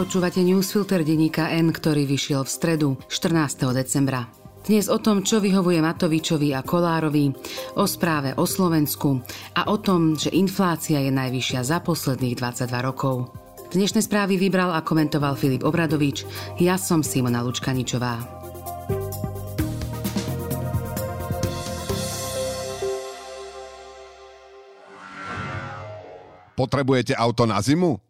Počúvate newsfilter denníka N, ktorý vyšiel v stredu 14. decembra. Dnes o tom, čo vyhovuje Matovičovi a Kolárovi, o správe o Slovensku a o tom, že inflácia je najvyššia za posledných 22 rokov. Dnešné správy vybral a komentoval Filip Obradovič, ja som Simona Lučkaničová. Potrebujete auto na zimu?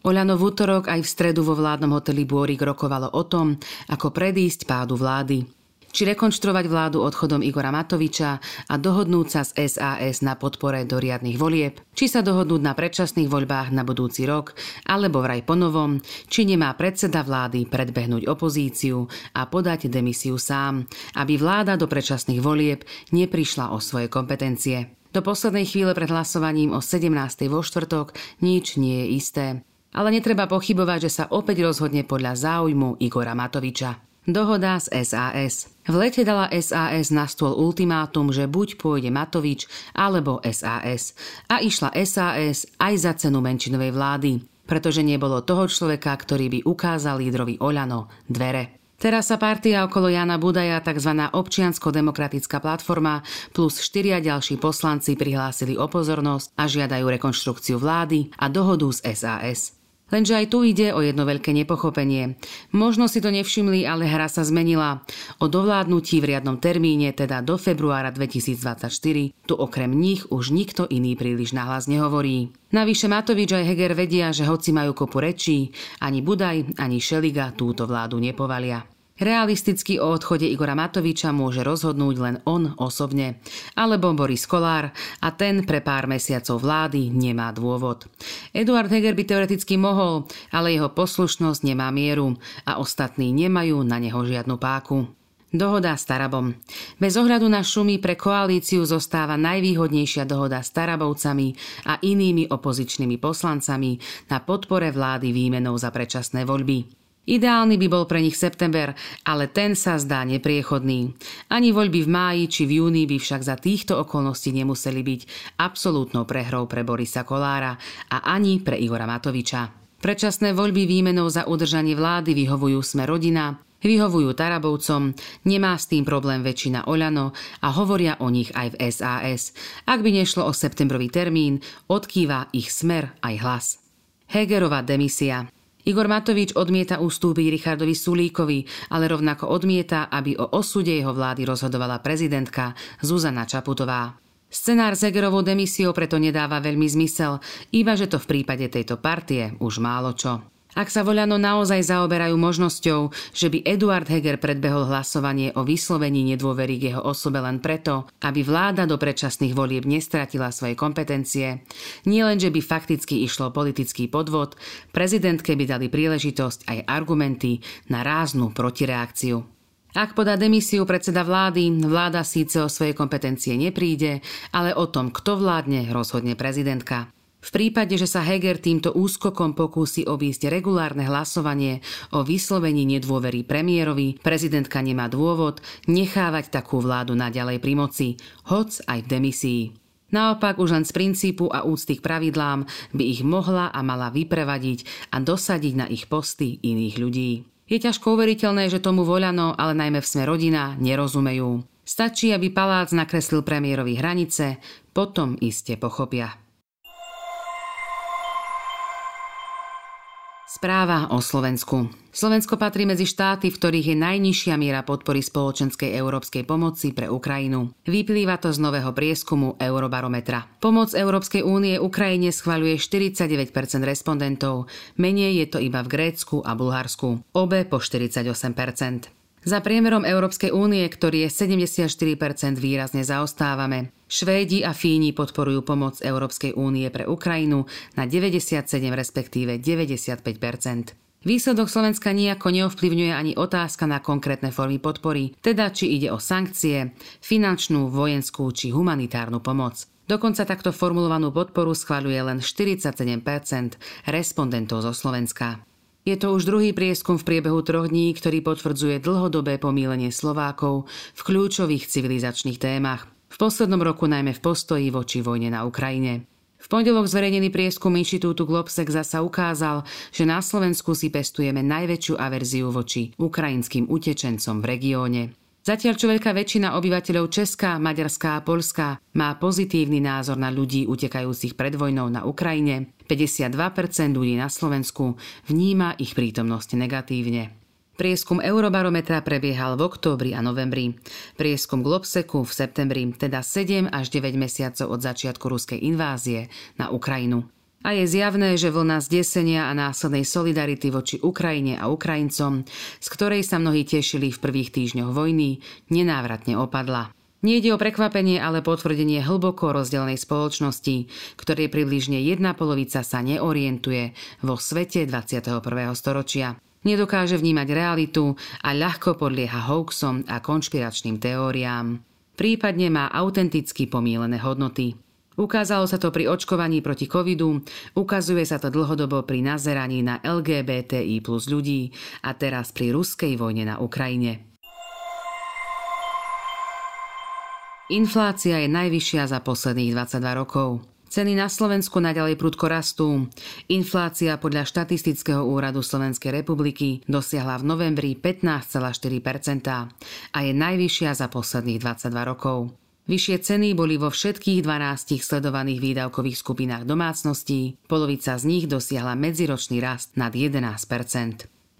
Oľano v útorok aj v stredu vo vládnom hoteli Bôrik rokovalo o tom, ako predísť pádu vlády. Či rekonštruovať vládu odchodom Igora Matoviča a dohodnúť sa s SAS na podpore do riadnych volieb, či sa dohodnúť na predčasných voľbách na budúci rok, alebo vraj ponovom, či nemá predseda vlády predbehnúť opozíciu a podať demisiu sám, aby vláda do predčasných volieb neprišla o svoje kompetencie. Do poslednej chvíle pred hlasovaním o 17. vo štvrtok nič nie je isté. Ale netreba pochybovať, že sa opäť rozhodne podľa záujmu Igora Matoviča. Dohoda z SAS. V lete dala SAS na stôl ultimátum, že buď pôjde Matovič alebo SAS. A išla SAS aj za cenu menšinovej vlády, pretože nebolo toho človeka, ktorý by ukázal lídrovi Oľano dvere. Teraz sa partia okolo Jana Budaja, tzv. občiansko-demokratická platforma, plus štyria ďalší poslanci prihlásili o pozornosť a žiadajú rekonštrukciu vlády a dohodu s SAS. Lenže aj tu ide o jedno veľké nepochopenie. Možno si to nevšimli, ale hra sa zmenila. O dovládnutí v riadnom termíne, teda do februára 2024, tu okrem nich už nikto iný príliš nahlas nehovorí. Navyše Matovič aj Heger vedia, že hoci majú kopu rečí, ani Budaj, ani Šeliga túto vládu nepovalia. Realisticky o odchode Igora Matoviča môže rozhodnúť len on osobne, alebo Boris Kolár a ten pre pár mesiacov vlády nemá dôvod. Eduard Heger by teoreticky mohol, ale jeho poslušnosť nemá mieru a ostatní nemajú na neho žiadnu páku. Dohoda s Tarabom. Bez ohľadu na šumy pre koalíciu zostáva najvýhodnejšia dohoda s Tarabovcami a inými opozičnými poslancami na podpore vlády výmenou za predčasné voľby. Ideálny by bol pre nich september, ale ten sa zdá nepriechodný. Ani voľby v máji či v júni by však za týchto okolností nemuseli byť absolútnou prehrou pre Borisa Kolára a ani pre Igora Matoviča. Predčasné voľby výmenou za udržanie vlády vyhovujú sme rodina, vyhovujú Tarabovcom, nemá s tým problém väčšina Oľano a hovoria o nich aj v SAS. Ak by nešlo o septembrový termín, odkýva ich smer aj hlas. Hegerová demisia. Igor Matovič odmieta ustúpiť Richardovi Sulíkovi, ale rovnako odmieta, aby o osude jeho vlády rozhodovala prezidentka Zuzana Čaputová. Scenár s Egerovou demisiou preto nedáva veľmi zmysel, iba že to v prípade tejto partie už málo čo. Ak sa Voľano naozaj zaoberajú možnosťou, že by Eduard Heger predbehol hlasovanie o vyslovení nedôvery k jeho osobe len preto, aby vláda do predčasných volieb nestratila svoje kompetencie, nielen, že by fakticky išlo politický podvod, prezidentke by dali príležitosť aj argumenty na ráznu protireakciu. Ak podá demisiu predseda vlády, vláda síce o svoje kompetencie nepríde, ale o tom, kto vládne, rozhodne prezidentka. V prípade, že sa Heger týmto úskokom pokúsi obísť regulárne hlasovanie o vyslovení nedôvery premiérovi, prezidentka nemá dôvod nechávať takú vládu naďalej pri moci, hoc aj v demisii. Naopak už len z princípu a úcty k pravidlám by ich mohla a mala vyprevadiť a dosadiť na ich posty iných ľudí. Je ťažko uveriteľné, že tomu voľano, ale najmä v sme rodina, nerozumejú. Stačí, aby palác nakreslil premiérovi hranice, potom iste pochopia. Správa o Slovensku. Slovensko patrí medzi štáty, v ktorých je najnižšia miera podpory spoločenskej európskej pomoci pre Ukrajinu. Vyplýva to z nového prieskumu Eurobarometra. Pomoc Európskej únie Ukrajine schvaľuje 49% respondentov, menej je to iba v Grécku a Bulharsku, obe po 48%. Za priemerom Európskej únie, ktorý je 74% výrazne zaostávame. Švédi a Fíni podporujú pomoc Európskej únie pre Ukrajinu na 97 respektíve 95%. Výsledok Slovenska nejako neovplyvňuje ani otázka na konkrétne formy podpory, teda či ide o sankcie, finančnú, vojenskú či humanitárnu pomoc. Dokonca takto formulovanú podporu schváľuje len 47% respondentov zo Slovenska. Je to už druhý prieskum v priebehu troch dní, ktorý potvrdzuje dlhodobé pomílenie Slovákov v kľúčových civilizačných témach. Poslednom roku najmä v postoji voči vojne na Ukrajine. V pondelok zverejnený prieskum inštitútu Globsec zasa ukázal, že na Slovensku si pestujeme najväčšiu averziu voči ukrajinským utečencom v regióne. Zatiaľ čo veľká väčšina obyvateľov Česká, Maďarská a Polska má pozitívny názor na ľudí utekajúcich pred vojnou na Ukrajine, 52% ľudí na Slovensku vníma ich prítomnosť negatívne. Prieskum Eurobarometra prebiehal v októbri a novembri. Prieskum Globseku v septembri, teda 7 až 9 mesiacov od začiatku ruskej invázie na Ukrajinu. A je zjavné, že vlna zdesenia a následnej solidarity voči Ukrajine a Ukrajincom, z ktorej sa mnohí tešili v prvých týždňoch vojny, nenávratne opadla. Nie ide o prekvapenie, ale potvrdenie hlboko rozdelenej spoločnosti, ktorej približne jedna polovica sa neorientuje vo svete 21. storočia. Nedokáže vnímať realitu a ľahko podlieha hoaxom a konšpiračným teóriám. Prípadne má autenticky pomílené hodnoty. Ukázalo sa to pri očkovaní proti covidu, ukazuje sa to dlhodobo pri nazeraní na LGBTI plus ľudí a teraz pri ruskej vojne na Ukrajine. Inflácia je najvyššia za posledných 22 rokov. Ceny na Slovensku naďalej prudko rastú. Inflácia podľa štatistického úradu Slovenskej republiky dosiahla v novembri 15,4% a je najvyššia za posledných 22 rokov. Vyššie ceny boli vo všetkých 12 sledovaných výdavkových skupinách domácností, polovica z nich dosiahla medziročný rast nad 11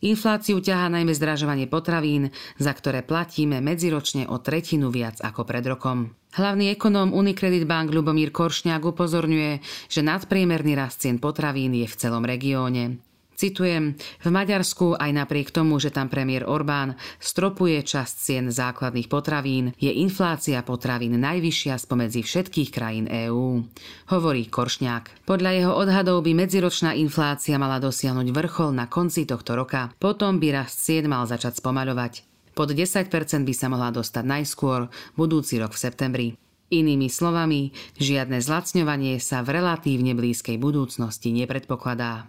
Infláciu ťahá najmä zdražovanie potravín, za ktoré platíme medziročne o tretinu viac ako pred rokom. Hlavný ekonóm Unicredit Bank Lubomír Koršňák upozorňuje, že nadpriemerný rast cien potravín je v celom regióne. Citujem, v Maďarsku aj napriek tomu, že tam premiér Orbán stropuje časť cien základných potravín, je inflácia potravín najvyššia spomedzi všetkých krajín EÚ, hovorí Koršňák. Podľa jeho odhadov by medziročná inflácia mala dosiahnuť vrchol na konci tohto roka, potom by rast cien mal začať spomaľovať. Pod 10% by sa mohla dostať najskôr budúci rok v septembri. Inými slovami, žiadne zlacňovanie sa v relatívne blízkej budúcnosti nepredpokladá.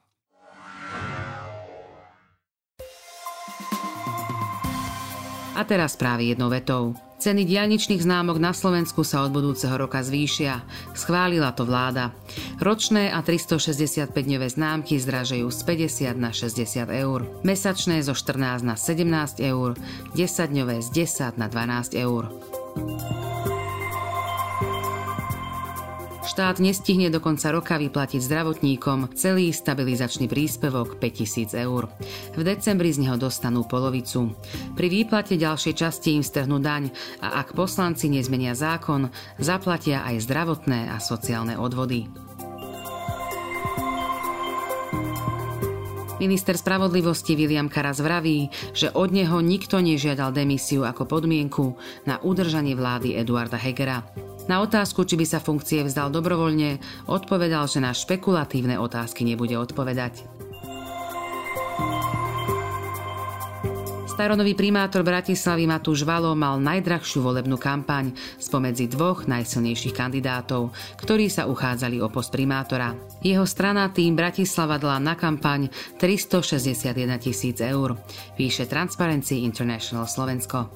A teraz správy jednou vetou. Ceny diálničných známok na Slovensku sa od budúceho roka zvýšia. Schválila to vláda. Ročné a 365-dňové známky zdražejú z 50 na 60 eur. Mesačné zo 14 na 17 eur. 10-dňové z 10 na 12 eur. Štát nestihne do konca roka vyplatiť zdravotníkom celý stabilizačný príspevok 5000 eur. V decembri z neho dostanú polovicu. Pri výplate ďalšej časti im strhnú daň a ak poslanci nezmenia zákon, zaplatia aj zdravotné a sociálne odvody. Minister spravodlivosti William Karas vraví, že od neho nikto nežiadal demisiu ako podmienku na udržanie vlády Eduarda Hegera. Na otázku, či by sa funkcie vzdal dobrovoľne, odpovedal, že na špekulatívne otázky nebude odpovedať. Staronový primátor Bratislavy Matúš Valo mal najdrahšiu volebnú kampaň spomedzi dvoch najsilnejších kandidátov, ktorí sa uchádzali o post primátora. Jeho strana tým Bratislava dala na kampaň 361 tisíc eur, píše Transparency International Slovensko.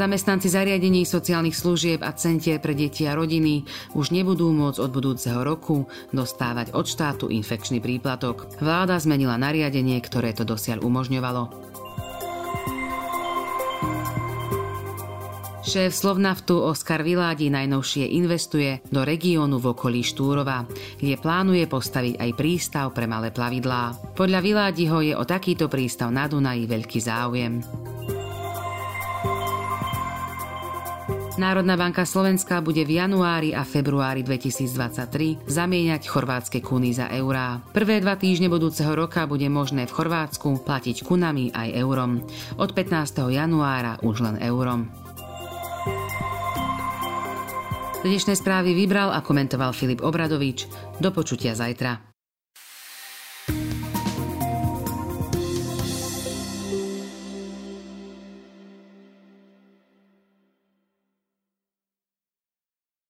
Zamestnanci zariadení sociálnych služieb a centier pre deti a rodiny už nebudú môcť od budúceho roku dostávať od štátu infekčný príplatok. Vláda zmenila nariadenie, ktoré to dosiaľ umožňovalo. Šéf Slovnaftu Oskar Viládi najnovšie investuje do regiónu v okolí Štúrova, kde plánuje postaviť aj prístav pre malé plavidlá. Podľa Viládiho je o takýto prístav na Dunaji veľký záujem. Národná banka Slovenska bude v januári a februári 2023 zamieňať chorvátske kuny za eurá. Prvé dva týždne budúceho roka bude možné v Chorvátsku platiť kunami aj eurom. Od 15. januára už len eurom. Dnešné správy vybral a komentoval Filip Obradovič. Do počutia zajtra.